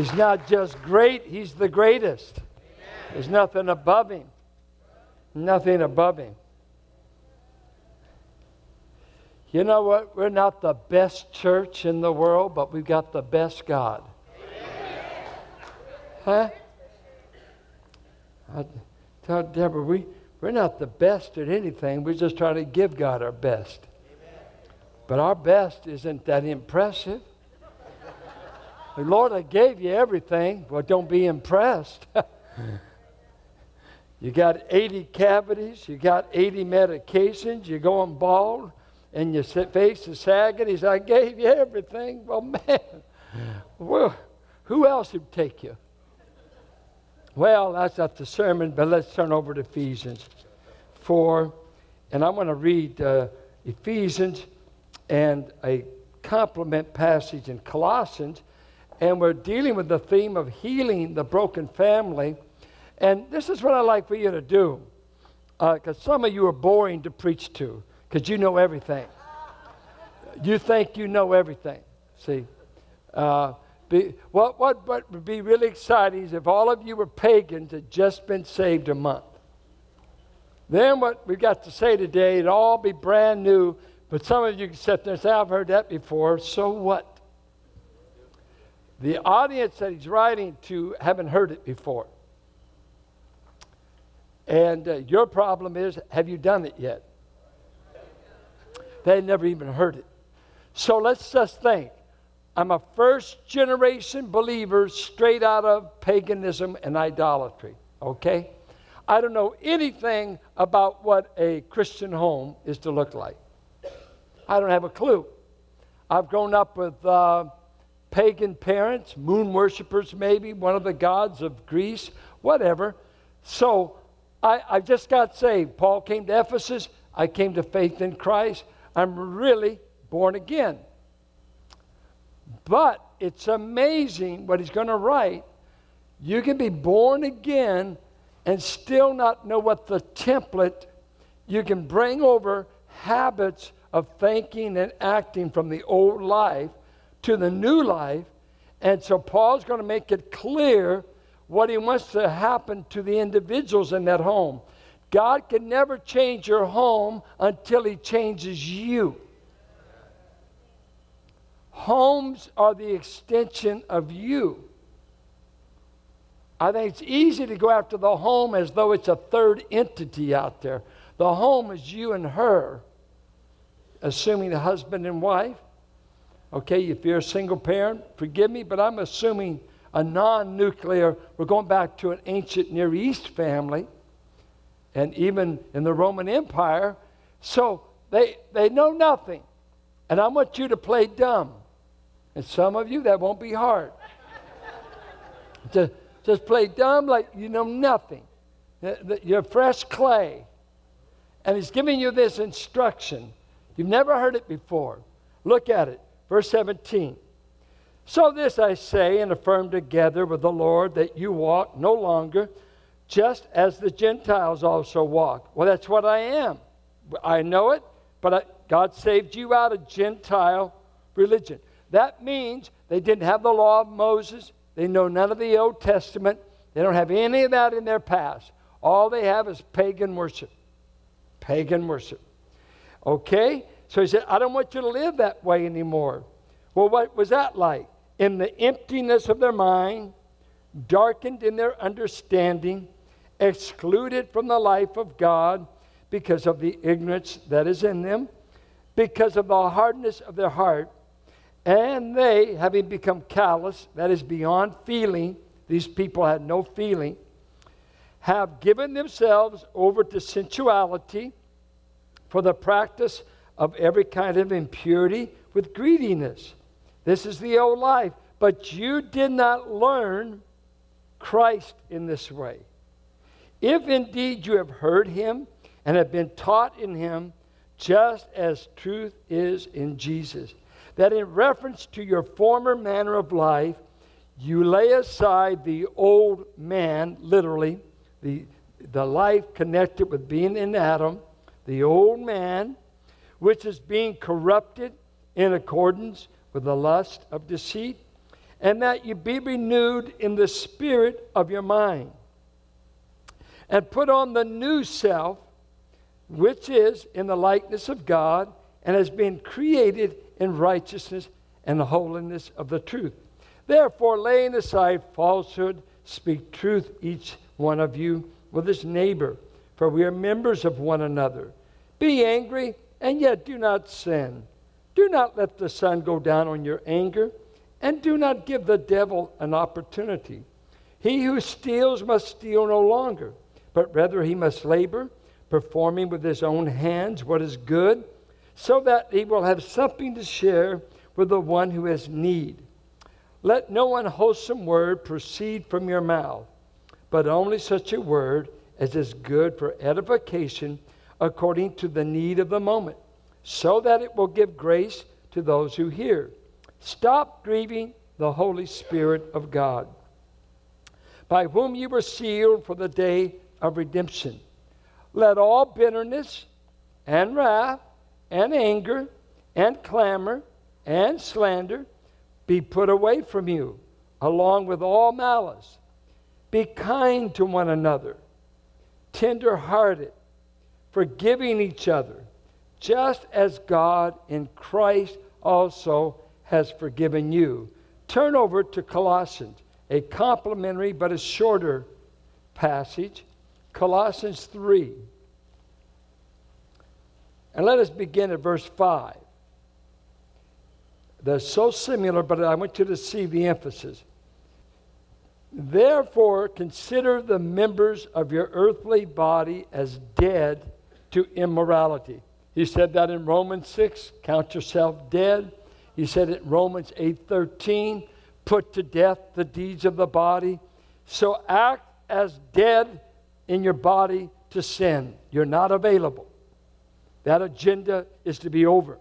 He's not just great, He's the greatest. There's nothing above Him. Nothing above Him. You know what? We're not the best church in the world, but we've got the best God. Huh? I tell Deborah, we, we're not the best at anything. We're just trying to give God our best. But our best isn't that impressive. Lord, I gave you everything. Well, don't be impressed. you got 80 cavities, you got 80 medications, you're going bald, and your face is sagging. He said, I gave you everything. Well, man, well, who else would take you? Well, that's not the sermon, but let's turn over to Ephesians 4. And I'm going to read uh, Ephesians and a complement passage in Colossians. And we're dealing with the theme of healing the broken family. And this is what I'd like for you to do. Because uh, some of you are boring to preach to, because you know everything. You think you know everything. See? Uh, be, what, what, what would be really exciting is if all of you were pagans had just been saved a month. Then what we've got to say today, it'd all be brand new, but some of you can sit there and say, I've heard that before, so what? The audience that he's writing to haven't heard it before. And uh, your problem is, have you done it yet? They never even heard it. So let's just think I'm a first generation believer straight out of paganism and idolatry, okay? I don't know anything about what a Christian home is to look like. I don't have a clue. I've grown up with uh, pagan parents, moon worshippers, maybe, one of the gods of Greece, whatever. So I, I just got saved. Paul came to Ephesus. I came to faith in Christ. I'm really born again. But it's amazing what he's going to write. You can be born again and still not know what the template you can bring over habits of thinking and acting from the old life to the new life. And so Paul's going to make it clear what he wants to happen to the individuals in that home. God can never change your home until he changes you. Homes are the extension of you. I think it's easy to go after the home as though it's a third entity out there. The home is you and her, assuming the husband and wife. Okay, if you're a single parent, forgive me, but I'm assuming a non nuclear, we're going back to an ancient Near East family, and even in the Roman Empire. So they, they know nothing. And I want you to play dumb. And some of you, that won't be hard. just, just play dumb like you know nothing. You're fresh clay. And he's giving you this instruction. You've never heard it before. Look at it. Verse 17. So this I say and affirm together with the Lord that you walk no longer just as the Gentiles also walk. Well, that's what I am. I know it, but I, God saved you out of Gentile religion. That means they didn't have the law of Moses. They know none of the Old Testament. They don't have any of that in their past. All they have is pagan worship. Pagan worship. Okay? So he said, I don't want you to live that way anymore. Well, what was that like? In the emptiness of their mind, darkened in their understanding, excluded from the life of God because of the ignorance that is in them, because of the hardness of their heart and they, having become callous, that is beyond feeling, these people had no feeling, have given themselves over to sensuality for the practice of every kind of impurity with greediness. This is the old life. But you did not learn Christ in this way. If indeed you have heard him and have been taught in him, just as truth is in Jesus that in reference to your former manner of life, you lay aside the old man, literally, the, the life connected with being in Adam, the old man, which is being corrupted in accordance with the lust of deceit, and that you be renewed in the spirit of your mind. And put on the new self, which is in the likeness of God and has been created in righteousness and the holiness of the truth. Therefore, laying aside falsehood, speak truth, each one of you, with his neighbor, for we are members of one another. Be angry, and yet do not sin. Do not let the sun go down on your anger, and do not give the devil an opportunity. He who steals must steal no longer, but rather he must labor, performing with his own hands what is good, so that he will have something to share with the one who has need. Let no unwholesome word proceed from your mouth, but only such a word as is good for edification according to the need of the moment, so that it will give grace to those who hear. Stop grieving the Holy Spirit of God, by whom you were sealed for the day of redemption. Let all bitterness and wrath and anger and clamor and slander be put away from you, along with all malice. Be kind to one another, tender hearted, forgiving each other, just as God in Christ also has forgiven you. Turn over to Colossians, a complementary but a shorter passage, Colossians 3. And let us begin at verse 5. They're so similar, but I want you to see the emphasis. Therefore, consider the members of your earthly body as dead to immorality. He said that in Romans 6, count yourself dead. He said it in Romans 8:13, put to death the deeds of the body. So act as dead in your body to sin. You're not available. That agenda is to be over.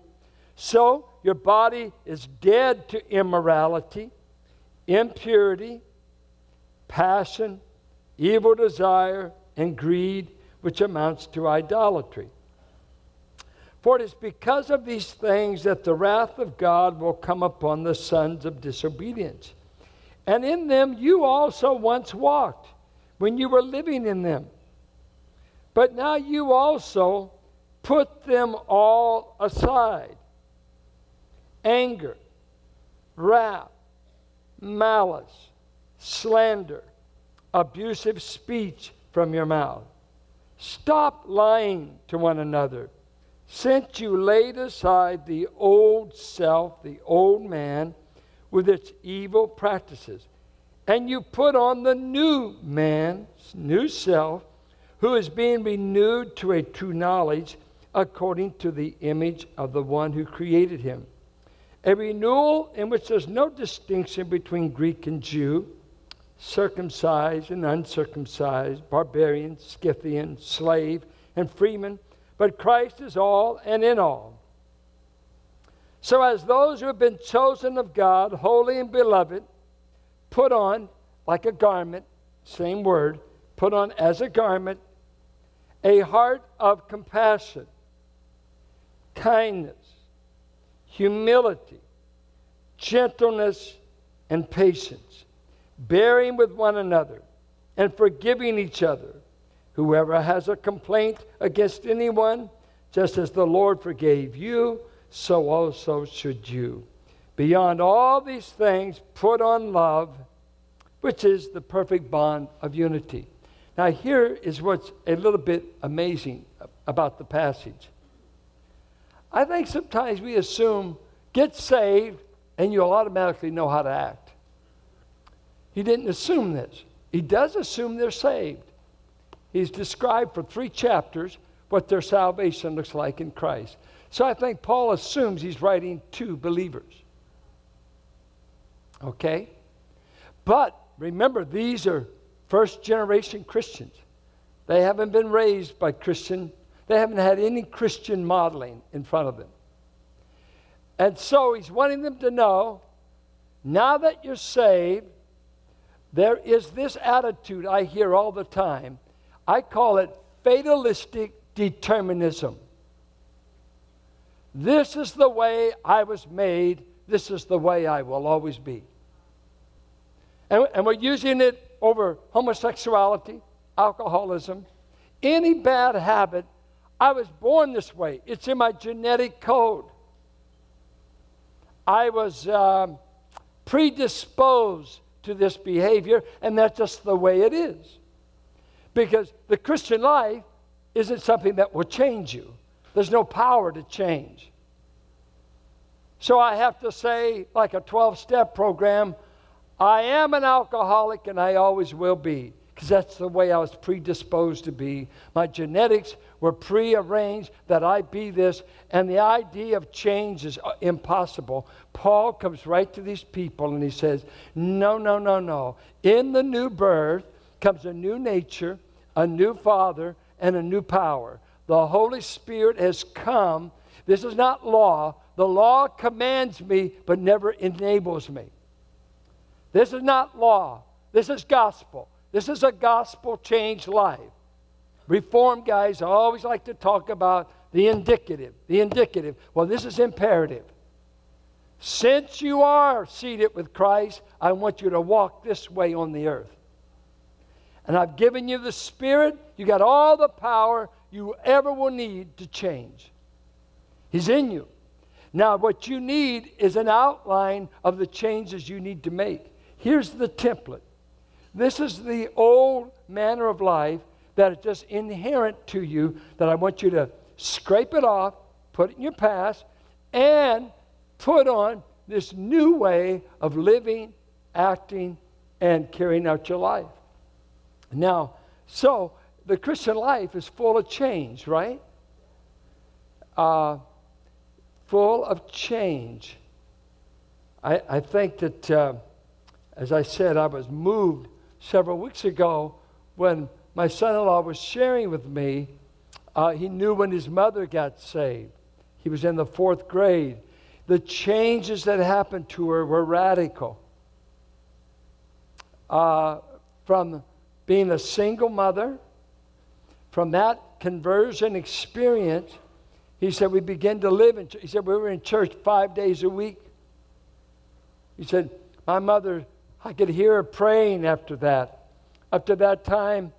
So your body is dead to immorality, impurity, passion, evil desire, and greed, which amounts to idolatry. For it is because of these things that the wrath of God will come upon the sons of disobedience. And in them you also once walked when you were living in them. But now you also put them all aside anger, wrath, malice, slander, abusive speech from your mouth. Stop lying to one another. Since you laid aside the old self, the old man, with its evil practices, and you put on the new man, new self, who is being renewed to a true knowledge according to the image of the one who created him. A renewal in which there's no distinction between Greek and Jew, circumcised and uncircumcised, barbarian, Scythian, slave, and freeman, but Christ is all and in all. So, as those who have been chosen of God, holy and beloved, put on like a garment, same word, put on as a garment, a heart of compassion, kindness humility, gentleness, and patience, bearing with one another, and forgiving each other. Whoever has a complaint against anyone, just as the Lord forgave you, so also should you. Beyond all these things, put on love, which is the perfect bond of unity. Now, here is what's a little bit amazing about the passage. I think sometimes we assume get saved and you'll automatically know how to act. He didn't assume this. He does assume they're saved. He's described for three chapters what their salvation looks like in Christ. So I think Paul assumes he's writing to believers. Okay? But remember, these are first generation Christians. They haven't been raised by Christian they haven't had any Christian modeling in front of them. And so he's wanting them to know now that you're saved, there is this attitude I hear all the time. I call it fatalistic determinism. This is the way I was made, this is the way I will always be. And, and we're using it over homosexuality, alcoholism, any bad habit. I was born this way, it's in my genetic code. I was um, predisposed to this behavior, and that's just the way it is. Because the Christian life isn't something that will change you, there's no power to change. So I have to say, like a 12 step program, I am an alcoholic and I always will be, because that's the way I was predisposed to be. My genetics were prearranged that I be this, and the idea of change is uh, impossible. Paul comes right to these people and he says, No, no, no, no. In the new birth comes a new nature, a new father, and a new power. The Holy Spirit has come. This is not law. The law commands me, but never enables me. This is not law. This is gospel. This is a gospel changed life. Reform guys always like to talk about the indicative, the indicative. Well, this is imperative. Since you are seated with Christ, I want you to walk this way on the earth. And I've given you the Spirit. You got all the power you ever will need to change. He's in you. Now, what you need is an outline of the changes you need to make. Here's the template. This is the old manner of life that is just inherent to you that I want you to scrape it off, put it in your past, and put on this new way of living, acting, and carrying out your life. Now, so the Christian life is full of change, right? Uh, full of change. I, I think that, uh, as I said, I was moved several weeks ago when my son in law was sharing with me. Uh, he knew when his mother got saved, he was in the fourth grade. The changes that happened to her were radical. Uh, from being a single mother, from that conversion experience, he said, We began to live in He said, We were in church five days a week. He said, My mother, I could hear her praying after that. Up to that time,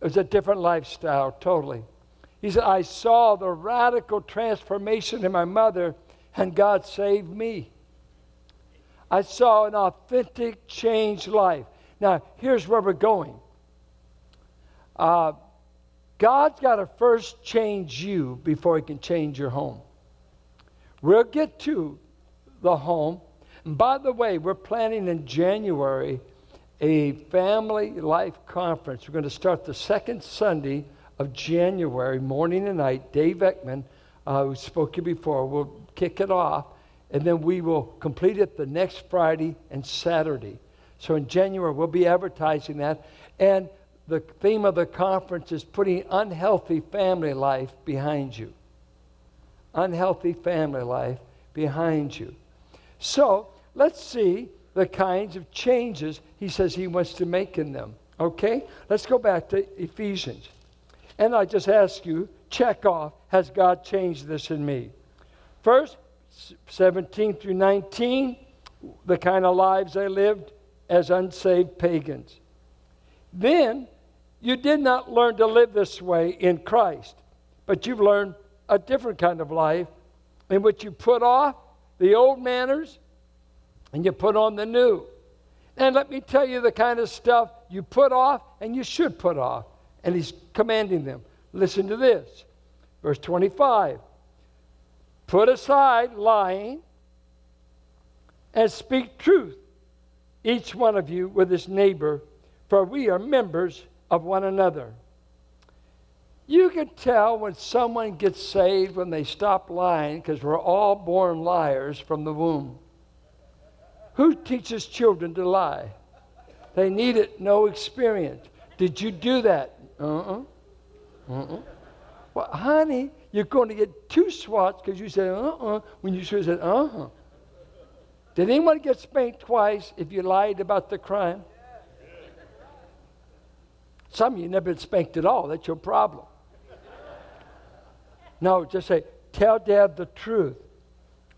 it was a different lifestyle, totally. He said, I saw the radical transformation in my mother, and God saved me. I saw an authentic, changed life. Now, here's where we're going. Uh, God's got to first change you before He can change your home. We'll get to the home. And by the way, we're planning in January a family life conference. We're going to start the second Sunday of January, morning and night. Dave Eckman, uh, who spoke to you before, will kick it off. And then we will complete it the next Friday and Saturday. So in January, we'll be advertising that. And the theme of the conference is putting unhealthy family life behind you. Unhealthy family life behind you. So let's see the kinds of changes he says he wants to make in them. Okay? Let's go back to Ephesians. And I just ask you, check off, has God changed this in me? First, 17 through 19, the kind of lives they lived as unsaved pagans. Then, you did not learn to live this way in Christ, but you've learned a different kind of life in which you put off the old manners and you put on the new. And let me tell you the kind of stuff you put off and you should put off. And he's commanding them. Listen to this. Verse 25 Put aside lying and speak truth, each one of you with his neighbor, for we are members of one another. You can tell when someone gets saved when they stop lying because we're all born liars from the womb. Who teaches children to lie? They need it, no experience. Did you do that? Uh uh-uh. uh. Well, honey, you're going to get two swats because you said uh uh when you should have said uh huh. Did anyone get spanked twice if you lied about the crime? Some of you never been spanked at all. That's your problem. No, just say, tell dad the truth.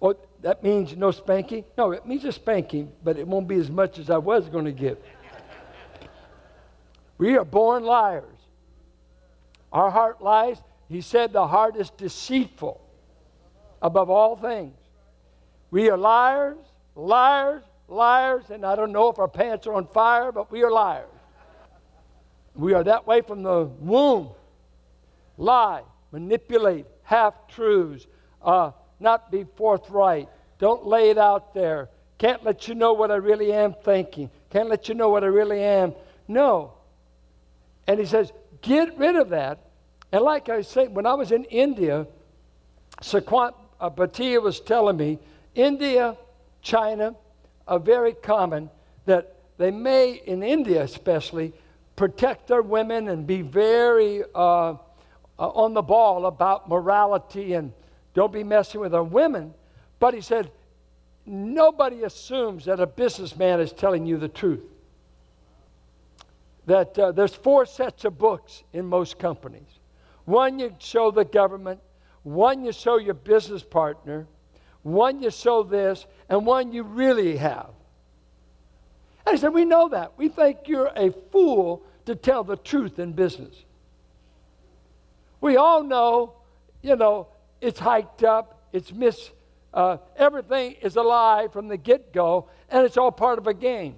Or that means no spanking? No, it means a spanking, but it won't be as much as I was going to give. we are born liars. Our heart lies. He said the heart is deceitful above all things. We are liars, liars, liars, and I don't know if our pants are on fire, but we are liars. We are that way from the womb. Lie, manipulate, half truths, uh, not be forthright. Don't lay it out there. Can't let you know what I really am thinking. Can't let you know what I really am. No. And he says, get rid of that. And like I say, when I was in India, Saquant uh, Bhatia was telling me, India, China, are very common that they may, in India especially, protect their women and be very uh, uh, on the ball about morality and don't be messing with our women. But he said, nobody assumes that a businessman is telling you the truth. That uh, there's four sets of books in most companies. One you show the government, one you show your business partner, one you show this, and one you really have. And he said, We know that. We think you're a fool to tell the truth in business. We all know, you know, it's hiked up, it's mis, uh, everything is a lie from the get go, and it's all part of a game.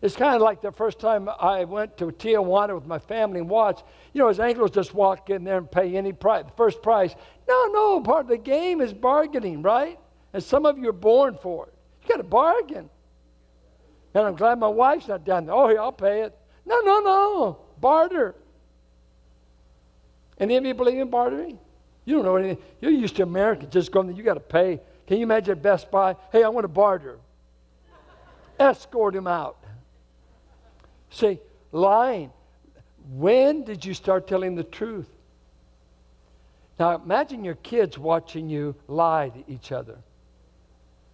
It's kind of like the first time I went to Tijuana with my family and watched. You know, as angels just walk in there and pay any price, the first price. No, no, part of the game is bargaining, right? And some of you are born for it. You got to bargain. And I'm glad my wife's not down there. Oh, yeah, I'll pay it. No, no, no. Barter. Any of you believe in bartering? You don't know anything. You're used to America just going, you got to pay. Can you imagine Best Buy? Hey, I want to barter. Escort him out. See, lying. When did you start telling the truth? Now imagine your kids watching you lie to each other.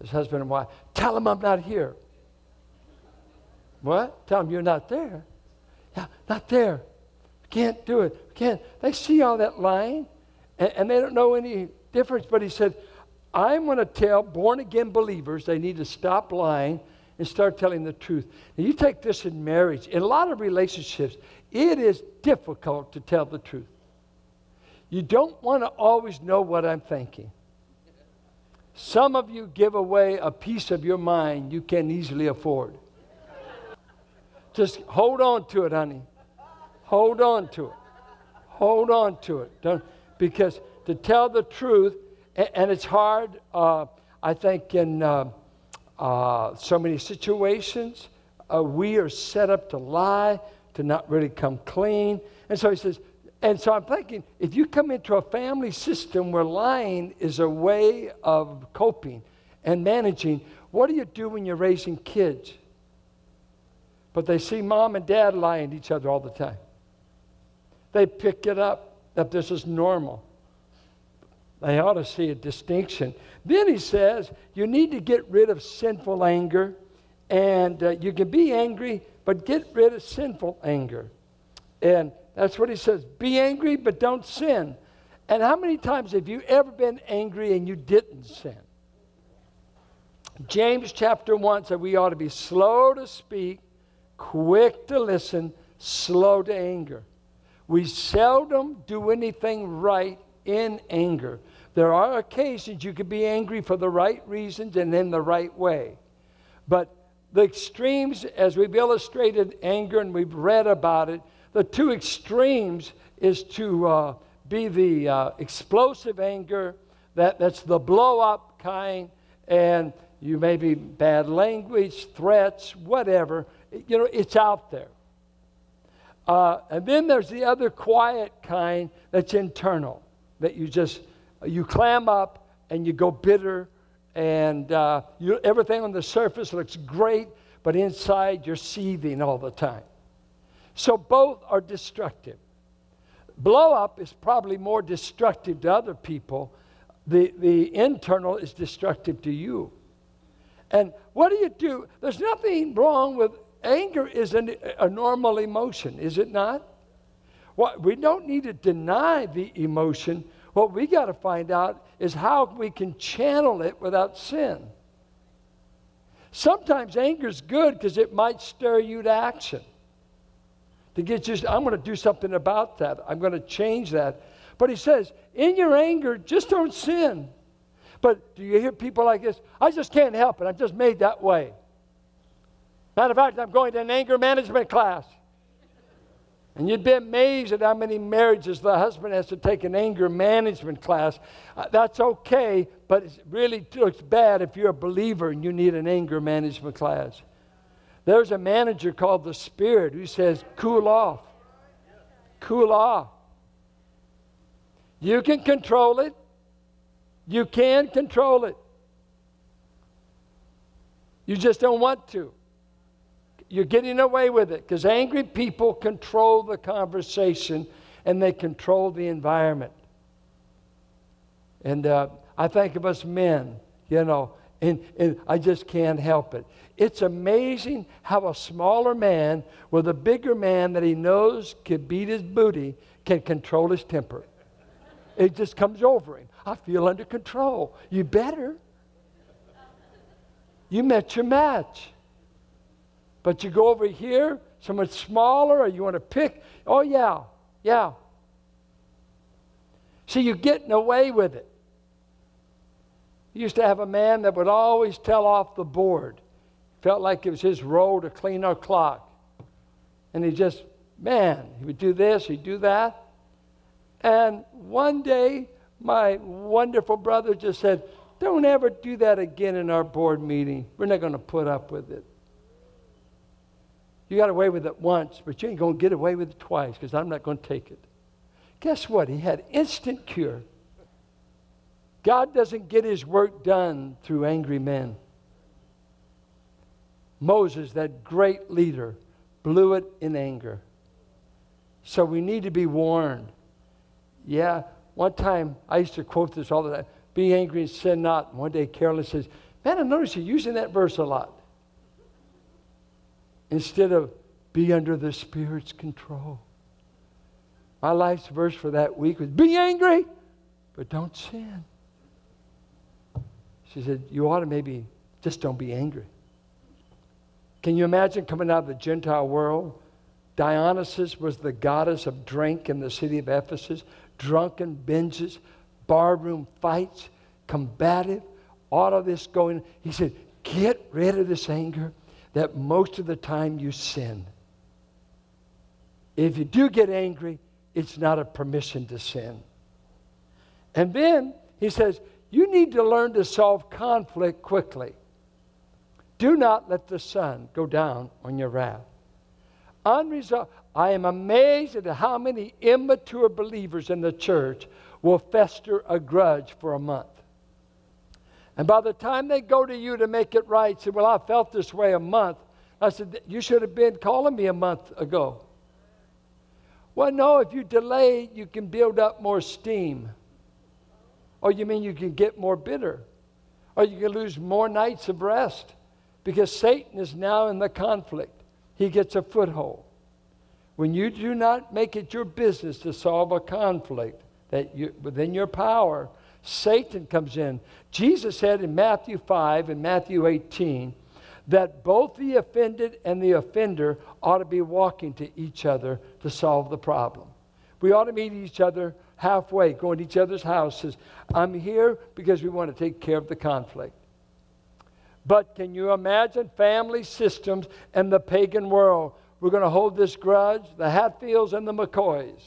As husband and wife. Tell them I'm not here. What? Tell them you're not there. Yeah, not there. Can't do it. Can't. They see all that lying and, and they don't know any difference. But he said, I'm going to tell born again believers they need to stop lying and start telling the truth. You take this in marriage, in a lot of relationships, it is difficult to tell the truth. You don't want to always know what I'm thinking. Some of you give away a piece of your mind you can easily afford. Just hold on to it, honey. Hold on to it. Hold on to it. Don't, because to tell the truth, and, it's hard, uh, I think, in. Uh, uh, so many situations. Uh, we are set up to lie, to not really come clean. And so he says, and so I'm thinking, if you come into a family system where lying is a way of coping and managing, what do you do when you're raising kids? But they see mom and dad lying to each other all the time. They pick it up that this is normal. They ought to see a distinction. Then he says, you need to get rid of sinful anger, and uh, you can be angry, but get rid of sinful anger. And that's what he says be angry, but don't sin. And how many times have you ever been angry and you didn't sin? James chapter 1 said we ought to be slow to speak, quick to listen, slow to anger. We seldom do anything right in anger. There are occasions you can be angry for the right reasons and in the right way. But the extremes, as we've illustrated anger and we've read about it, the two extremes is to uh, be the uh, explosive anger, that, that's the blow up kind, and you may be bad language, threats, whatever. You know, it's out there. Uh, and then there's the other quiet kind that's internal that you just you clam up and you go bitter and uh, you, everything on the surface looks great but inside you're seething all the time. So both are destructive. Blow up is probably more destructive to other people. The, the internal is destructive to you. And what do you do? There's nothing wrong with anger is an, a normal emotion is it not we don't need to deny the emotion What we got to find out is how we can channel it without sin. Sometimes anger is good because it might stir you to action. To get you, I'm going to do something about that. I'm going to change that. But he says, in your anger, just don't sin. But do you hear people like this? I just can't help it. I'm just made that way. Matter of fact, I'm going to an anger management class. And you'd be amazed at how many marriages the husband has to take an anger management class. Uh, that's okay, but it really looks bad if you're a believer and you need an anger management class. There's a manager called the Spirit who says, cool off. Cool off. You can control it. You can control it. You just don't want to. You're getting away with it because angry people control the conversation and they control the environment. And uh, I think of us men, you know, and, and I just can't help it. It's amazing how a smaller man with a bigger man that he knows can beat his booty can control his temper. It just comes over him. I feel under control. You better. You met your match. But you go over here, someone smaller, or you want to pick. Oh, yeah, yeah. See, you're getting away with it. He used to have a man that would always tell off the board. Felt like it was his role to clean our clock. And he just, man, he would do this, he'd do that. And one day, my wonderful brother just said, Don't ever do that again in our board meeting. We're not going to put up with it. You got away with it once, but you ain't going to get away with it twice because I'm not going to take it. Guess what? He had instant cure. God doesn't get his work done through angry men. Moses, that great leader, blew it in anger. So we need to be warned. Yeah, one time I used to quote this all the time be angry and sin not. One day Carolyn says, Man, I notice you're using that verse a lot instead of be under the Spirit's control. My life's verse for that week was be angry, but don't sin. She said, You ought to maybe just don't be angry. Can you imagine coming out of the Gentile world? Dionysus was the goddess of drink in the city of Ephesus, drunken binges, barroom fights, combative, all of this going. He said, Get rid of this anger that most of the time you sin. If you do get angry, it's not a permission to sin. And then he says, you need to learn to solve conflict quickly. Do not let the sun go down on your wrath. Unresolved. I am amazed at how many immature believers in the church will fester a grudge for a month. And by the time they go to you to make it right, say, Well, I felt this way a month. I said, You should have been calling me a month ago. Well, no, if you delay, you can build up more steam. Or you mean you can get more bitter. Or you can lose more nights of rest because Satan is now in the conflict. He gets a foothold. When you do not make it your business to solve a conflict that you, within your power, Satan comes in. Jesus said in Matthew 5 and Matthew 18 that both the offended and the offender ought to be walking to each other to solve the problem. We ought to meet each other halfway, go to each other's houses. I'm here because we want to take care of the conflict. But can you imagine family systems and the pagan world? We're going to hold this grudge, the Hatfields and the McCoys.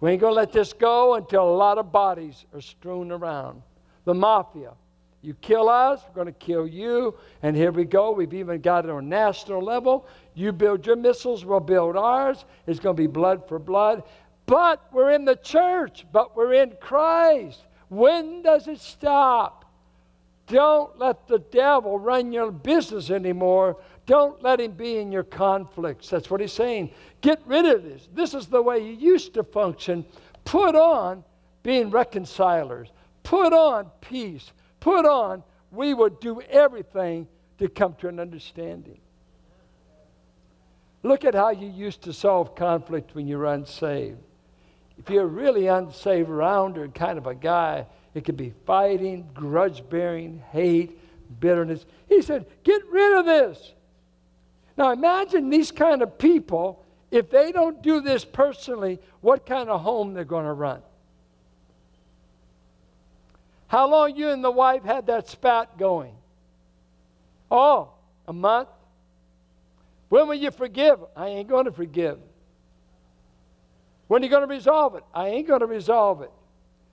We ain't going to let this go until a lot of bodies are strewn around. The mafia. You kill us, we're going to kill you. And here we go. We've even got it on national level. You build your missiles, we'll build ours. It's going to be blood for blood. But we're in the church, but we're in Christ. When does it stop? Don't let the devil run your business anymore. Don't let him be in your conflicts. That's what he's saying. Get rid of this. This is the way you used to function. Put on being reconcilers. Put on peace. Put on we would do everything to come to an understanding. Look at how you used to solve conflict when you were unsaved. if you're a really unsaved rounder kind of a guy, it could be fighting, grudge bearing, hate, bitterness. He said, Get rid of this. Now imagine these kind of people, if they don't do this personally, what kind of home they're going to run. How long you and the wife had that spat going? Oh, a month? When will you forgive? I ain't going to forgive. When are you going to resolve it? I ain't going to resolve it.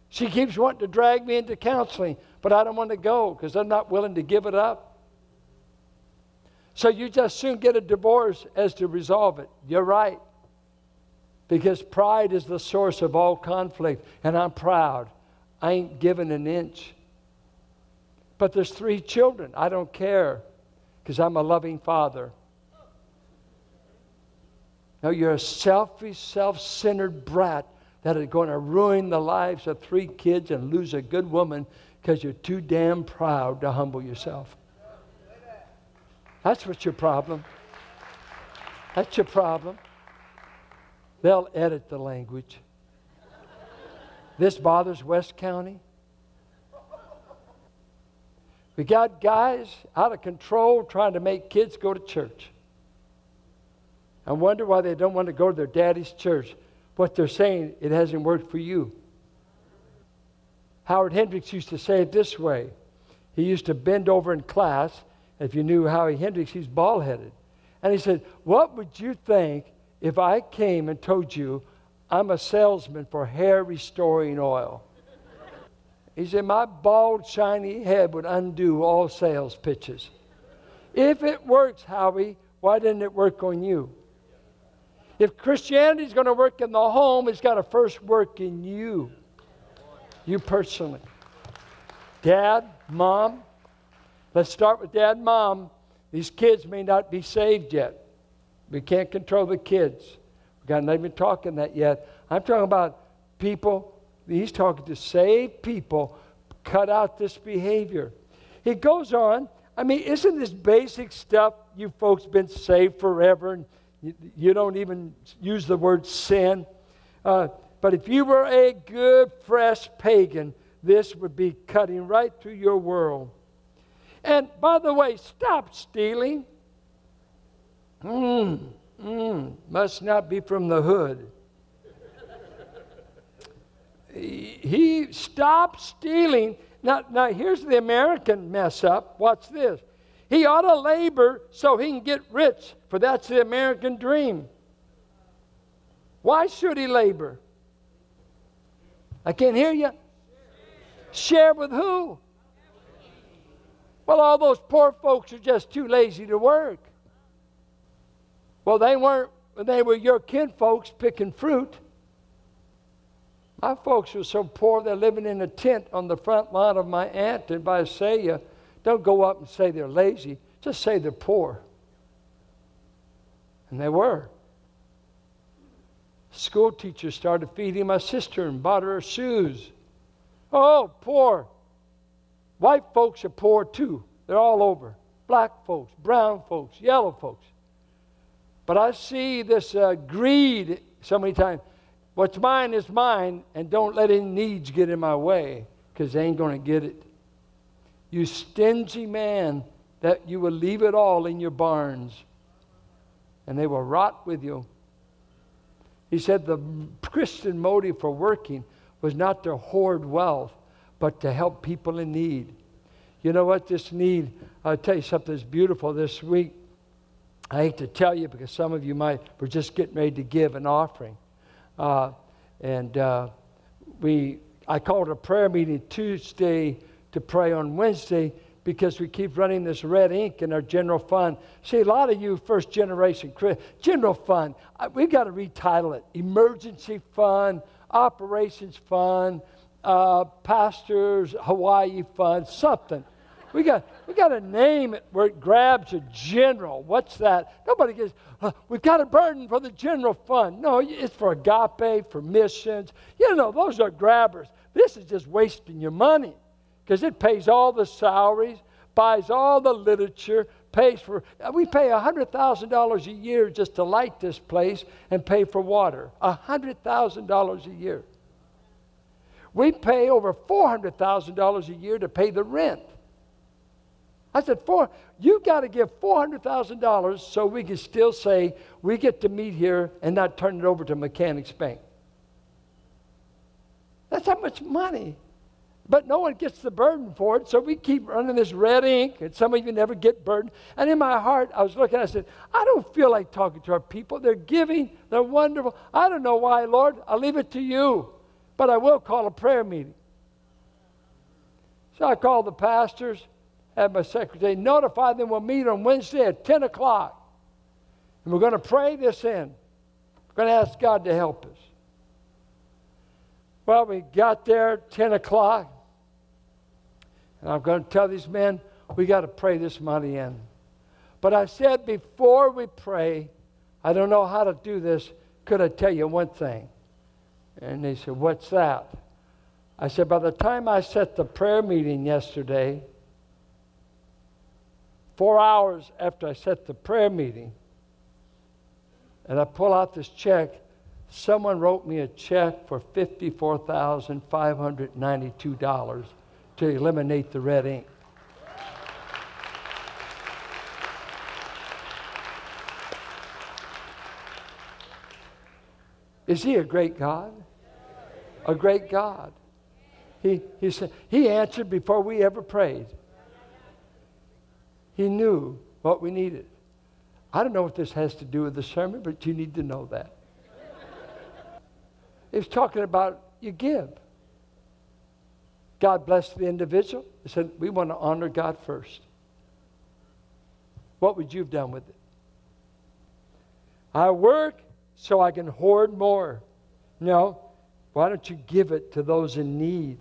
She keeps wanting to drag me into counseling, but I don't want to go because I'm not willing to give it up. So you just soon get a divorce as to resolve it. You're right. Because pride is the source of all conflict, and I'm proud. I ain't giving an inch. But there's three children. I don't care because I'm a loving father. No, you're a selfish, self centered brat that is going to ruin the lives of three kids and lose a good woman because you're too damn proud to humble yourself. That's what's your problem. That's your problem. They'll edit the language. This bothers West County. We got guys out of control trying to make kids go to church. I wonder why they don't want to go to their daddy's church. What they're saying, it hasn't worked for you. Howard Hendricks used to say it this way. He used to bend over in class. If you knew Howie Hendricks, he's bald headed. And he said, What would you think if I came and told you I'm a salesman for hair restoring oil. He said, My bald, shiny head would undo all sales pitches. If it works, Howie, why didn't it work on you? If Christianity is going to work in the home, it's got to first work in you. You personally. Dad, mom. Let's start with dad, and mom. These kids may not be saved yet. We can't control the kids. God not even talking that yet. I'm talking about people, he's talking to saved people, cut out this behavior. He goes on, I mean, isn't this basic stuff you folks been saved forever and you, you don't even use the word sin? Uh, but if you were a good, fresh pagan, this would be cutting right through your world. And by the way, stop stealing. Hmm. Mm, must not be from the hood. he stopped stealing. Now, now, here's the American mess up. Watch this. He ought to labor so he can get rich, for that's the American dream. Why should he labor? I can't hear you. Share with who? Well, all those poor folks are just too lazy to work. Well, they weren't, they were your kin folks picking fruit. My folks were so poor they're living in a tent on the front lawn of my aunt in Visalia. Don't go up and say they're lazy, just say they're poor. And they were. School teacher started feeding my sister and bought her shoes. Oh, poor. White folks are poor too. They're all over. Black folks, brown folks, yellow folks. But I see this uh, greed so many times. What's mine is mine, and don't let any needs get in my way because they ain't going to get it. You stingy man, that you will leave it all in your barns and they will rot with you. He said the Christian motive for working was not to hoard wealth, but to help people in need. You know what? This need, I'll tell you something that's beautiful this week. I hate to tell you because some of you might were just getting ready to give an offering, uh, and uh, we I called a prayer meeting Tuesday to pray on Wednesday because we keep running this red ink in our general fund. See, a lot of you first generation general fund, we've got to retitle it emergency fund, operations fund, uh, pastors Hawaii fund, something. We got, we got to name it where it grabs a general. What's that? Nobody gets, uh, we've got a burden for the general fund. No, it's for agape, for missions. You know, those are grabbers. This is just wasting your money because it pays all the salaries, buys all the literature, pays for, we pay $100,000 a year just to light this place and pay for water. $100,000 a year. We pay over $400,000 a year to pay the rent. I said, Four, you've got to give $400,000 so we can still say we get to meet here and not turn it over to Mechanics Bank. That's how much money. But no one gets the burden for it, so we keep running this red ink, and some of you never get burdened. And in my heart, I was looking, I said, I don't feel like talking to our people. They're giving, they're wonderful. I don't know why, Lord. I'll leave it to you. But I will call a prayer meeting. So I called the pastors, had my secretary notify them we'll meet on Wednesday at 10 o'clock. And we're going to pray this in. We're going to ask God to help us. Well, we got there at 10 o'clock. And I'm going to tell these men, we got to pray this money in. But I said, before we pray, I don't know how to do this. Could I tell you one thing? And they said, What's that? I said, By the time I set the prayer meeting yesterday, four hours after I set the prayer meeting, and I pull out this check, someone wrote me a check for $54,592 to eliminate the red ink. Is he a great God? A great God. He, he, said, he answered before we ever prayed. He knew what we needed. I don't know what this has to do with the sermon, but you need to know that. It's talking about you give. God blessed the individual. He said, We want to honor God first. What would you have done with it? I work so I can hoard more. No, why don't you give it to those in need?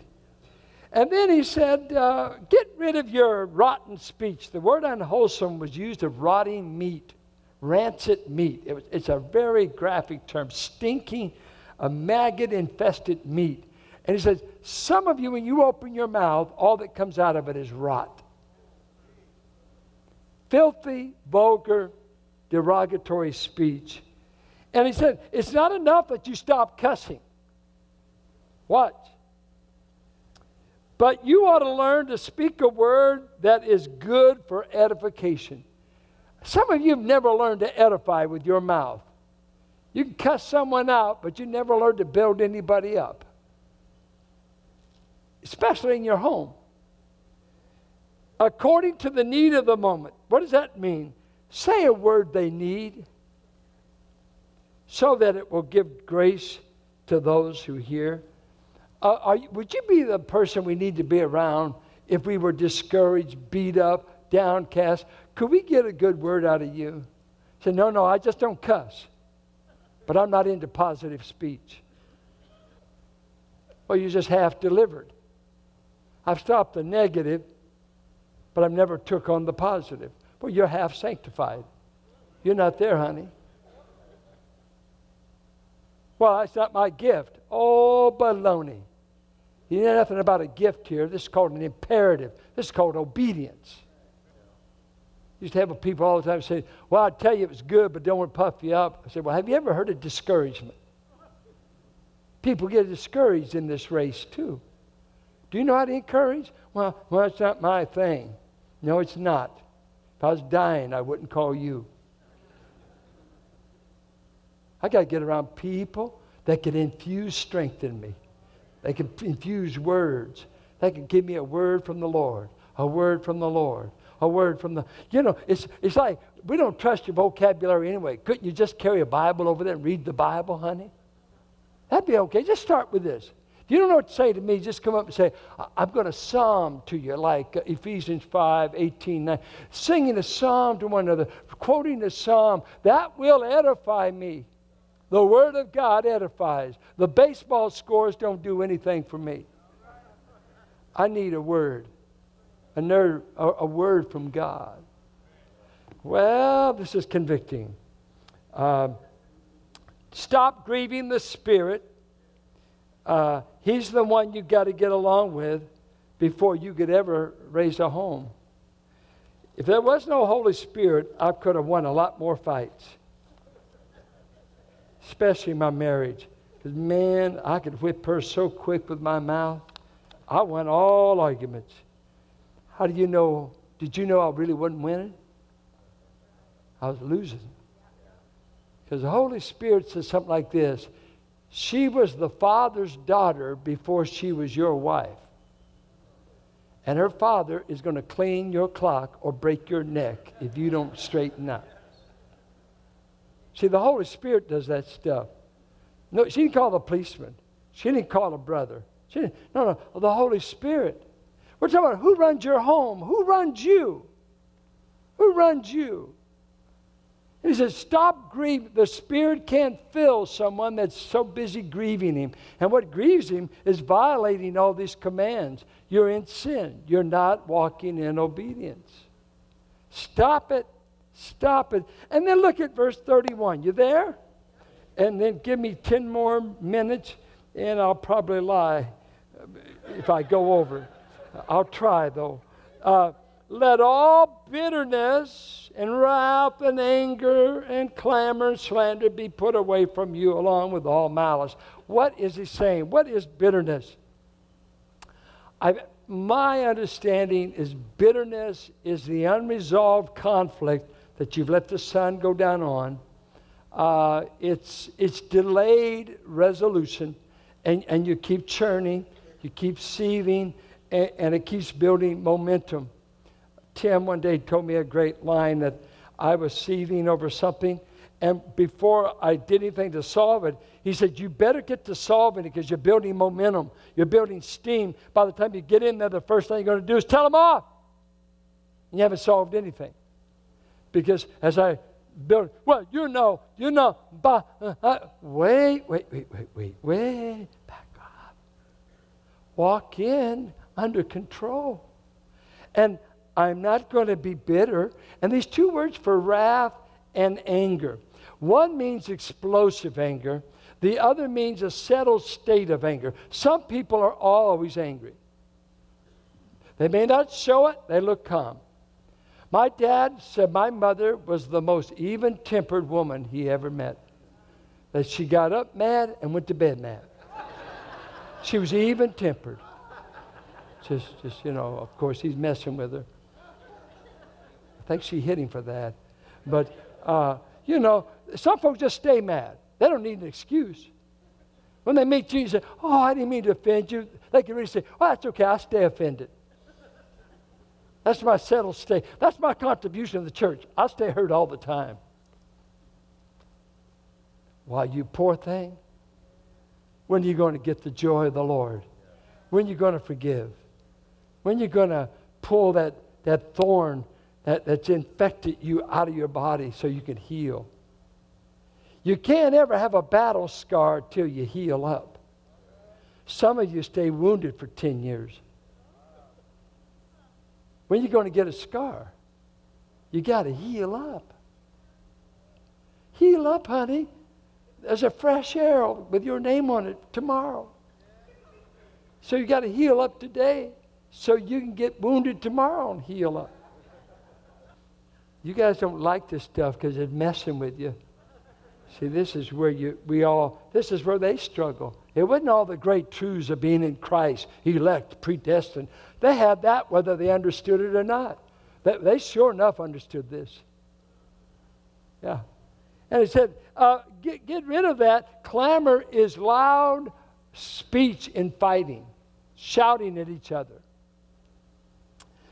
And then he said, uh, Get rid of your rotten speech. The word unwholesome was used of rotting meat, rancid meat. It was, it's a very graphic term, stinking, a maggot infested meat. And he says, Some of you, when you open your mouth, all that comes out of it is rot. Filthy, vulgar, derogatory speech. And he said, It's not enough that you stop cussing. What? But you ought to learn to speak a word that is good for edification. Some of you have never learned to edify with your mouth. You can cuss someone out, but you never learned to build anybody up especially in your home. According to the need of the moment. What does that mean? Say a word they need so that it will give grace to those who hear. Uh, you, would you be the person we need to be around if we were discouraged, beat up, downcast? Could we get a good word out of you? Say, no, no, I just don't cuss, but I'm not into positive speech. Well, you just half delivered. I've stopped the negative, but I've never took on the positive. Well, you're half sanctified. You're not there, honey. Well, that's not my gift. Oh, baloney. You know nothing about a gift here. This is called an imperative. This is called obedience. used to have people all the time say, Well, I tell you it was good, but don't want to puff you up. I said, Well, have you ever heard of discouragement? People get discouraged in this race too. Do you know how to encourage? Well, well, it's not my thing. No, it's not. If I was dying, I wouldn't call you. I got to get around people that can infuse strength in me. They can infuse words. They can give me a word from the Lord, a word from the Lord, a word from the. You know, it's, it's like we don't trust your vocabulary anyway. Couldn't you just carry a Bible over there and read the Bible, honey? That'd be okay. Just start with this. If you don't know what to say to me, just come up and say, I'm going to psalm to you, like uh, Ephesians 5, 18, 9. Singing a psalm to one another, quoting a psalm, that will edify me. The Word of God edifies. The baseball scores don't do anything for me. I need a word, a, a, a word from God. Well, this is convicting. Uh, stop grieving the Spirit uh, he's the one you've got to get along with before you could ever raise a home. If there was no Holy Spirit, I could have won a lot more fights, especially my marriage. Because, man, I could whip her so quick with my mouth. I won all arguments. How do you know? Did you know I really wasn't winning? I was losing. Because the Holy Spirit says something like this She was the Father's daughter before she was your wife. And her father is going to clean your clock or break your neck if you don't straighten up. See, the Holy Spirit does that stuff. No, she didn't call the policeman. She didn't call a brother. She didn't, no, no, the Holy Spirit. We're talking about who runs your home, who runs you, who runs you. he says, Stop grieving. The Spirit can't fill someone that's so busy grieving Him. And what grieves Him is violating all these commands. You're in sin, you're not walking in obedience. Stop it. Stop it. And then look at verse 31. You there? And then give me 10 more minutes, and I'll probably lie if I go over. I'll try, though. Uh, let all bitterness and wrath and anger and clamor and slander be put away from you, along with all malice. What is he saying? What is bitterness? I've, my understanding is bitterness is the unresolved conflict that you've let the sun go down on. Uh, it's, it's delayed resolution, and, and you keep churning, you keep seething, and, and it keeps building momentum. Tim one day told me a great line that I was seething over something, and before I did anything to solve it, he said, You better get to solving it because you're building momentum, you're building steam. By the time you get in there, the first thing you're going to do is tell them off. And you haven't solved anything. Because as I build, well, you know, you know, but, uh, uh, wait, wait, wait, wait, wait, wait, back up. Walk in under control. And I'm not going to be bitter. And these two words for wrath and anger. One means explosive anger, the other means a settled state of anger. Some people are always angry. They may not show it, they look calm. My dad said my mother was the most even tempered woman he ever met. That she got up mad and went to bed mad. she was even tempered. Just, just, you know, of course, he's messing with her. I think she hit him for that. But, uh, you know, some folks just stay mad. They don't need an excuse. When they meet say, Oh, I didn't mean to offend you. They can really say, Oh, that's okay. I stay offended. That's my settled state. That's my contribution to the church. I stay hurt all the time. Why, you poor thing. When are you going to get the joy of the Lord? When are you going to forgive? When are you going to pull that, that thorn that, that's infected you out of your body so you can heal? You can't ever have a battle scar till you heal up. Some of you stay wounded for 10 years. When you're going to get a scar, you got to heal up. Heal up, honey. There's a fresh arrow with your name on it tomorrow. So you got to heal up today so you can get wounded tomorrow and heal up. You guys don't like this stuff because it's messing with you. See, this is where you, we all, this is where they struggle. It wasn't all the great truths of being in Christ, elect, predestined. They had that whether they understood it or not. They, they sure enough understood this. Yeah. And he said, uh, get, get rid of that. Clamor is loud speech in fighting, shouting at each other.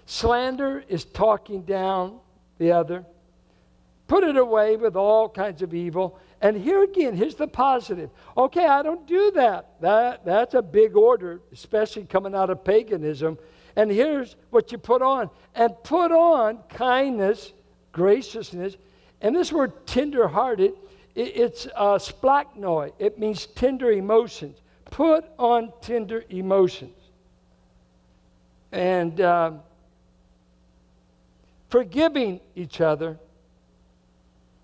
Slander is talking down the other. Put it away with all kinds of evil. And here again, here's the positive. Okay, I don't do that. that that's a big order, especially coming out of paganism. And here's what you put on. And put on kindness, graciousness. And this word tenderhearted, it, it's uh, splachnoy. It means tender emotions. Put on tender emotions. And uh, forgiving each other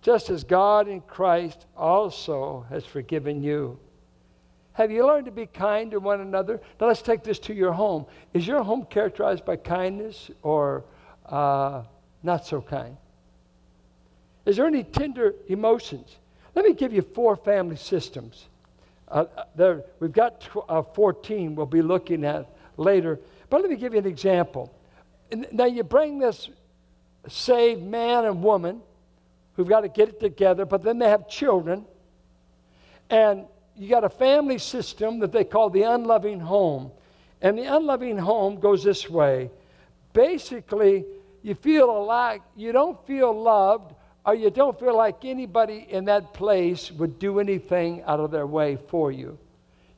just as God in Christ also has forgiven you. Have you learned to be kind to one another? Now let's take this to your home. Is your home characterized by kindness or uh, not so kind? Is there any tender emotions? Let me give you four family systems. Uh, uh there, we've got tw- uh, 14 we'll be looking at later. But let me give you an example. Now you bring this saved man and woman who've got to get it together, but then they have children. And you got a family system that they call the unloving home. And the unloving home goes this way. Basically, you feel like you don't feel loved or you don't feel like anybody in that place would do anything out of their way for you.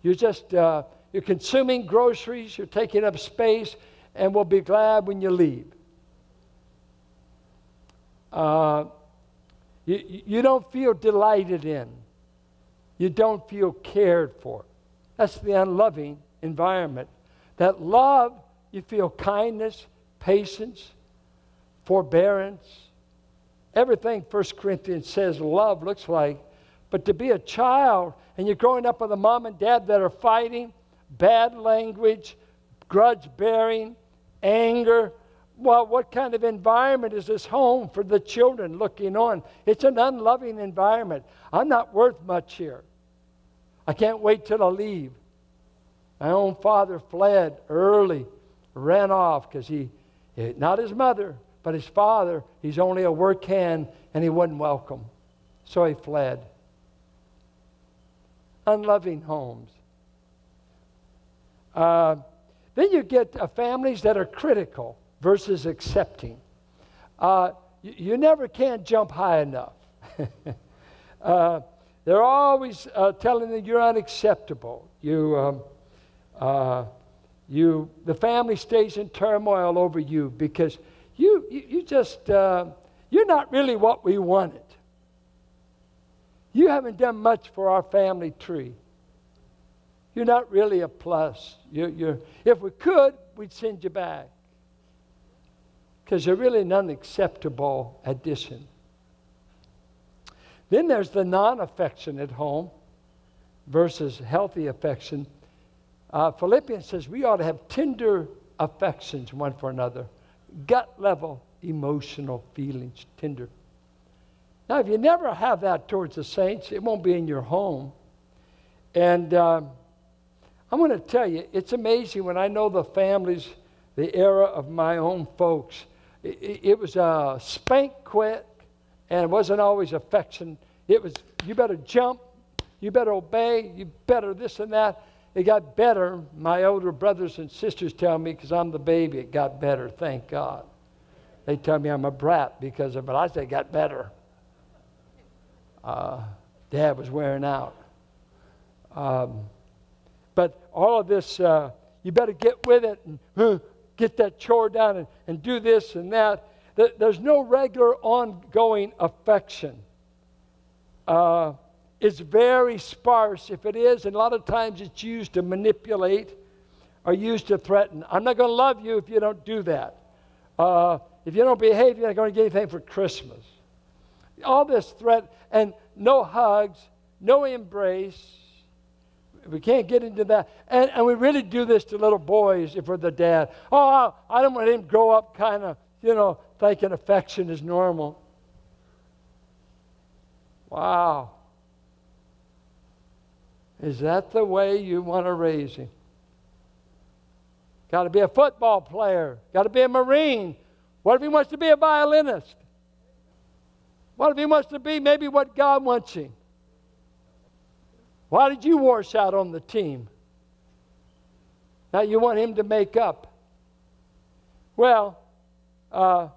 You're just uh, you're consuming groceries, you're taking up space, and we'll be glad when you leave. Uh, you, you don't feel delighted in. You don't feel cared for. That's the unloving environment. That love, you feel kindness, patience, forbearance, everything 1 Corinthians says love looks like. But to be a child and you're growing up with a mom and dad that are fighting, bad language, grudge bearing, anger. Well, what kind of environment is this home for the children looking on? It's an unloving environment. I'm not worth much here. I can't wait till I leave. My own father fled early, ran off because he, not his mother, but his father, he's only a work hand and he wasn't welcome. So he fled. Unloving homes. Uh, then you get uh, families that are critical versus accepting. Uh, you, you, never can jump high enough. Uh, they're always uh, telling you you're unacceptable. You, um, uh, you, the family stays in turmoil over you because you, you, you just, you're not really what we wanted. You haven't done much for our family tree. You're not really a plus. You're, you're, if we could, we'd send you back. Because you're really an unacceptable addition. Then there's the non affectionate home versus healthy affection. Uh, Philippians says we ought to have tender affections one for another, gut level emotional feelings, tender. Now, if you never have that towards the saints, it won't be in your home. And. Uh, I'm going to tell you, it's amazing when I know the families, the era of my own folks. It, it, was a spank quick, and it wasn't always affection. It was, you better jump, you better obey, you better this and that. It got better. My older brothers and sisters tell me, because I'm the baby, it got better, thank God. They tell me I'm a brat because of it. I say it got better. Uh, Dad was wearing out. Um, but all of this, uh, you better get with it and get that chore done and, and do this and that. There's no regular ongoing affection. Uh, it's very sparse. If it is, and a lot of times it's used to manipulate or used to threaten. I'm not going to love you if you don't do that. Uh, if you don't behave, you're not going to get anything for Christmas. All this threat and no hugs, no embrace, we can't get into that. And, and we really do this to little boys if we're the dad. Oh, I don't want him to grow up kind of, you know, thinking affection is normal. Wow. Is that the way you want to raise him? Got to be a football player. Got to be a Marine. What if he wants to be a violinist? What if he wants to be maybe what God wants him? Why did you wash out on the team? Now you want him to make up. Well, uh,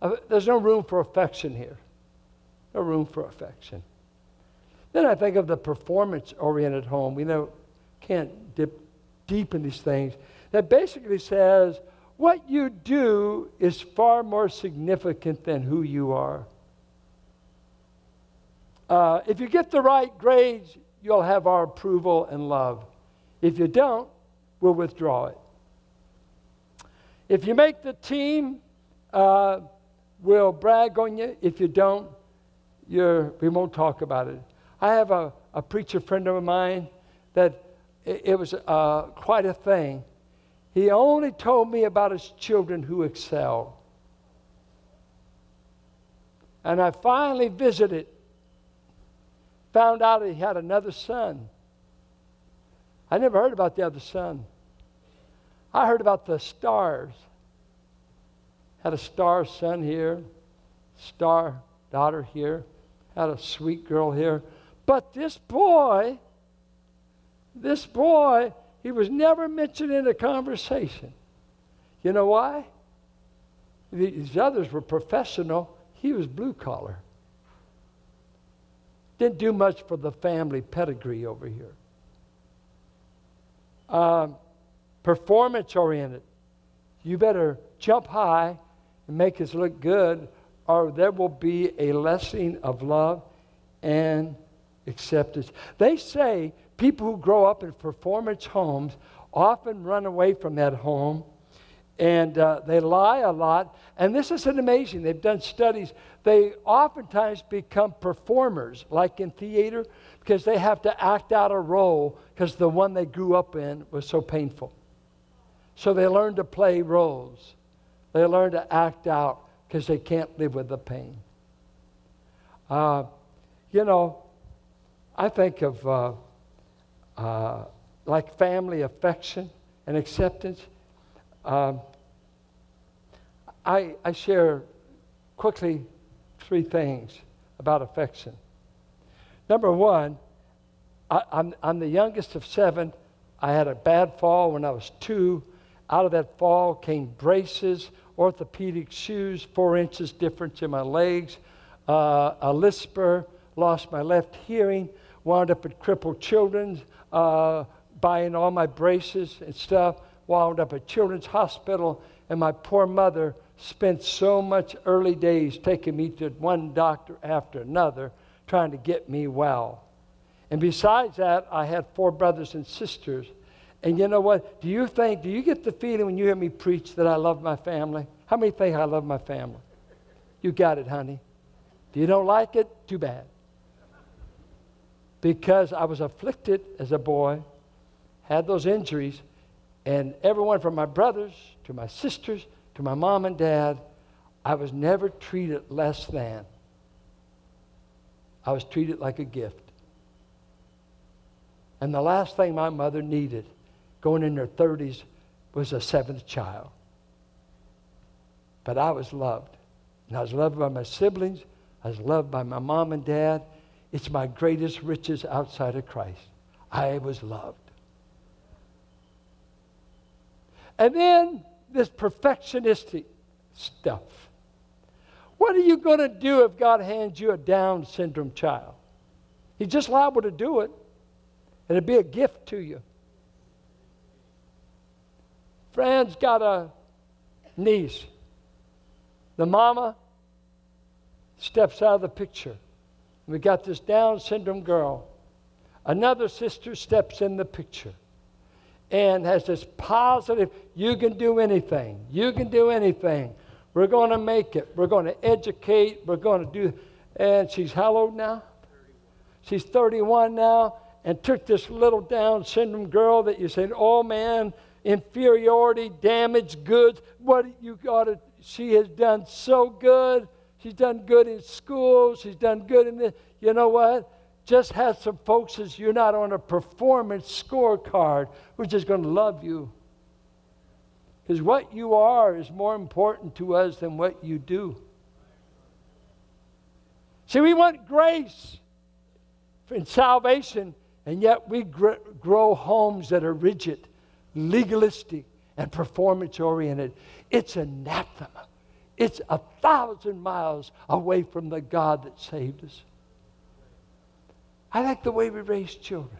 uh, there's no room for affection here. No room for affection. Then I think of the performance oriented home. We know can't dip deep in these things. That basically says what you do is far more significant than who you are. Uh, if you get the right grades, you'll have our approval and love. If you don't, we'll withdraw it. If you make the team, uh, we'll brag on you. If you don't, you're, we won't talk about it. I have a, a preacher friend of mine that it, it was uh, quite a thing. He only told me about his children who excel. And I finally visited. Found out he had another son. I never heard about the other son. I heard about the stars. Had a star son here, star daughter here, had a sweet girl here. But this boy, this boy, he was never mentioned in a conversation. You know why? These others were professional, he was blue collar. Didn't do much for the family pedigree over here. Um, performance oriented. You better jump high and make us look good, or there will be a lessening of love and acceptance. They say people who grow up in performance homes often run away from that home and uh, they lie a lot. And this is an amazing, they've done studies. They oftentimes become performers, like in theater, because they have to act out a role because the one they grew up in was so painful. So they learn to play roles, they learn to act out because they can't live with the pain. Uh, you know, I think of uh, uh, like family affection and acceptance. Um, I, I share quickly three things about affection. Number one, I, I'm, I'm the youngest of seven. I had a bad fall when I was two. Out of that fall came braces, orthopedic shoes, four inches difference in my legs, uh, a lisper, lost my left hearing, wound up at Crippled Children's, uh, buying all my braces and stuff wound up at Children's Hospital, and my poor mother spent so much early days taking me to one doctor after another, trying to get me well. And besides that, I had four brothers and sisters. And you know what? Do you think, do you get the feeling when you hear me preach that I love my family? How many think I love my family? You got it, honey. If you don't like it, too bad. Because I was afflicted as a boy, had those injuries, and everyone from my brothers to my sisters to my mom and dad, I was never treated less than. I was treated like a gift. And the last thing my mother needed, going in her 30s, was a seventh child. But I was loved. And I was loved by my siblings. I was loved by my mom and dad. It's my greatest riches outside of Christ. I was loved. And then this perfectionistic stuff. What are you going to do if God hands you a Down syndrome child? He's just liable to do it, and it'd be a gift to you. Fran's got a niece. The mama steps out of the picture. We got this Down syndrome girl. Another sister steps in the picture and has this positive, you can do anything. You can do anything. We're going to make it. We're going to educate. We're going to do. And she's how old now? 31. She's 31 now and took this little Down syndrome girl that you said, oh man, inferiority, damaged goods. What you got to, she has done so good. She's done good in school. She's done good in this. You know what? Just have some folks as you're not on a performance scorecard. We're just going to love you. Because what you are is more important to us than what you do. See, we want grace and salvation, and yet we gr- grow homes that are rigid, legalistic, and performance oriented. It's anathema. It's a thousand miles away from the God that saved us. I like the way we raise children.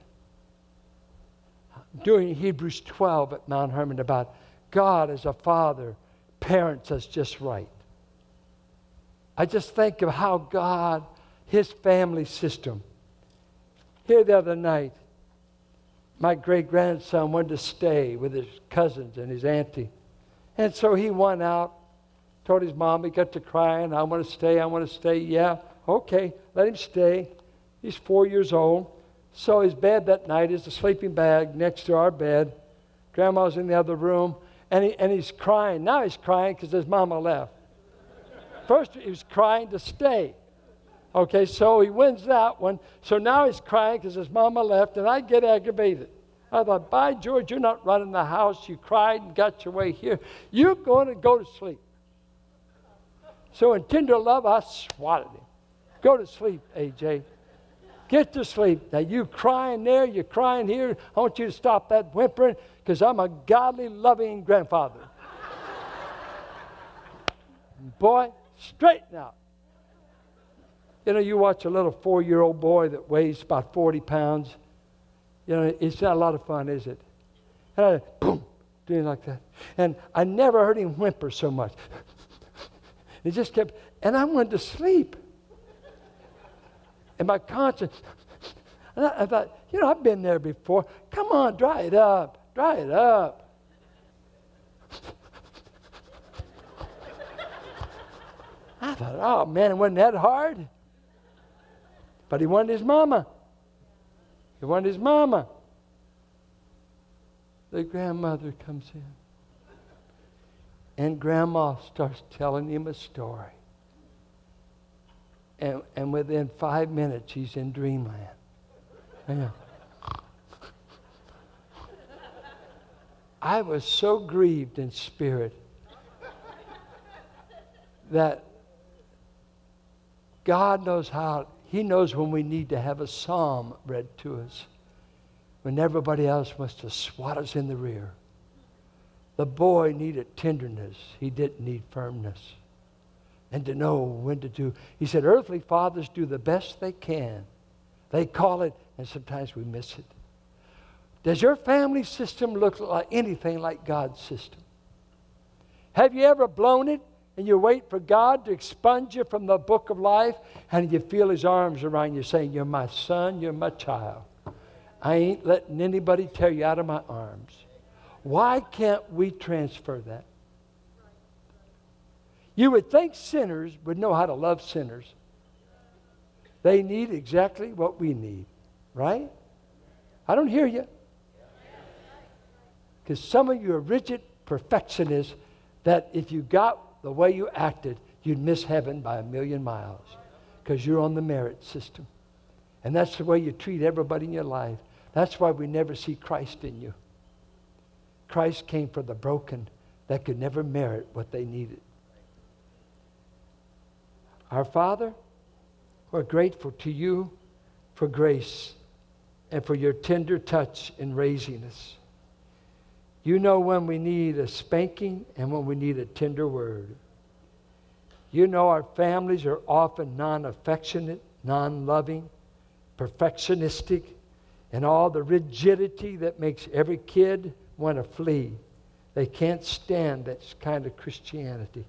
Doing Hebrews 12 at Mount Hermon about God as a father parents us just right. I just think of how God, his family system. Here the other night, my great grandson wanted to stay with his cousins and his auntie. And so he went out, told his mom, he got to crying, I want to stay, I want to stay. Yeah, okay, let him stay. He's four years old. So his bed that night is a sleeping bag next to our bed. Grandma's in the other room, and, he, and he's crying. Now he's crying because his mama left. First, he was crying to stay. Okay, so he wins that one. So now he's crying because his mama left, and I get aggravated. I thought, by George, you're not running the house. You cried and got your way here. You're going to go to sleep. So in tender love, I swatted him. Go to sleep, AJ. Get to sleep. Now you crying there, you're crying here. I want you to stop that whimpering because I'm a godly, loving grandfather. Boy, straighten out. You know, you watch a little four year old boy that weighs about 40 pounds. You know, it's not a lot of fun, is it? And I, boom, doing like that. And I never heard him whimper so much. he just kept, and I went to sleep. And my conscience, and I, I thought, you know, I've been there before. Come on, dry it up. Dry it up. I thought, oh man, it wasn't that hard. But he wanted his mama. He wanted his mama. The grandmother comes in. And grandma starts telling him a story. And, and within five minutes, he's in dreamland. Yeah. I was so grieved in spirit that God knows how, He knows when we need to have a psalm read to us, when everybody else wants to swat us in the rear. The boy needed tenderness, he didn't need firmness. And to know when to do. He said, Earthly fathers do the best they can. They call it, and sometimes we miss it. Does your family system look like anything like God's system? Have you ever blown it and you wait for God to expunge you from the book of life, and you feel His arms around you saying, You're my son, you're my child. I ain't letting anybody tear you out of my arms. Why can't we transfer that? You would think sinners would know how to love sinners. They need exactly what we need, right? I don't hear you. Because some of you are rigid perfectionists that if you got the way you acted, you'd miss heaven by a million miles because you're on the merit system. And that's the way you treat everybody in your life. That's why we never see Christ in you. Christ came for the broken that could never merit what they needed. Our Father, we're grateful to you for grace and for your tender touch in raising us. You know when we need a spanking and when we need a tender word. You know our families are often non affectionate, non loving, perfectionistic, and all the rigidity that makes every kid want to flee. They can't stand that kind of Christianity.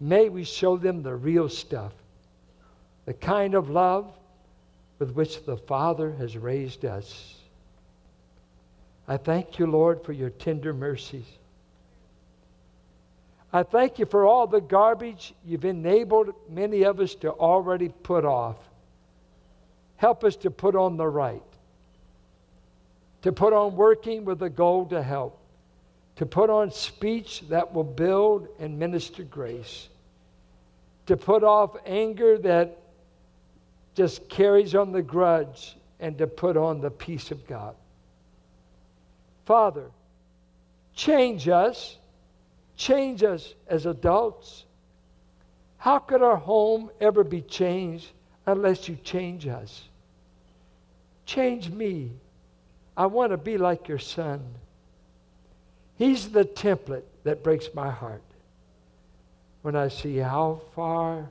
May we show them the real stuff, the kind of love with which the Father has raised us. I thank you, Lord, for your tender mercies. I thank you for all the garbage you've enabled many of us to already put off. Help us to put on the right, to put on working with the goal to help, to put on speech that will build and minister grace, to put off anger that just carries on the grudge, and to put on the peace of God. Father, change us. Change us as adults. How could our home ever be changed unless you change us? Change me. I want to be like your son. He's the template that breaks my heart when I see how far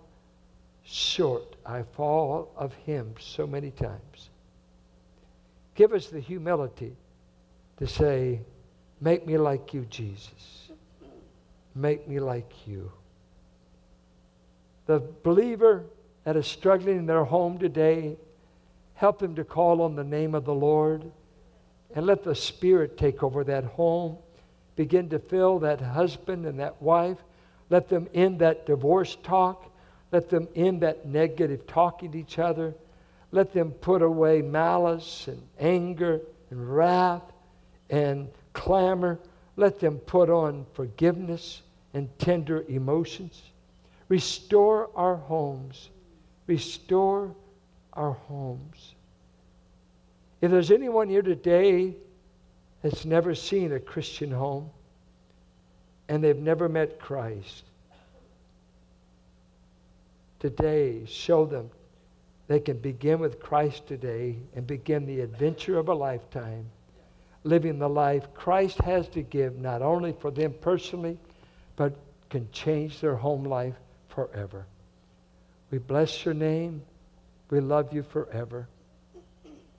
short I fall of him so many times. Give us the humility to say, Make me like you, Jesus. Make me like you. The believer that is struggling in their home today, help them to call on the name of the Lord and let the Spirit take over that home. Begin to fill that husband and that wife. Let them end that divorce talk. Let them end that negative talking to each other. Let them put away malice and anger and wrath and clamor. Let them put on forgiveness and tender emotions. Restore our homes. Restore our homes. If there's anyone here today that's never seen a Christian home and they've never met Christ, today show them they can begin with Christ today and begin the adventure of a lifetime, living the life Christ has to give, not only for them personally, but can change their home life forever. We bless your name. We love you forever.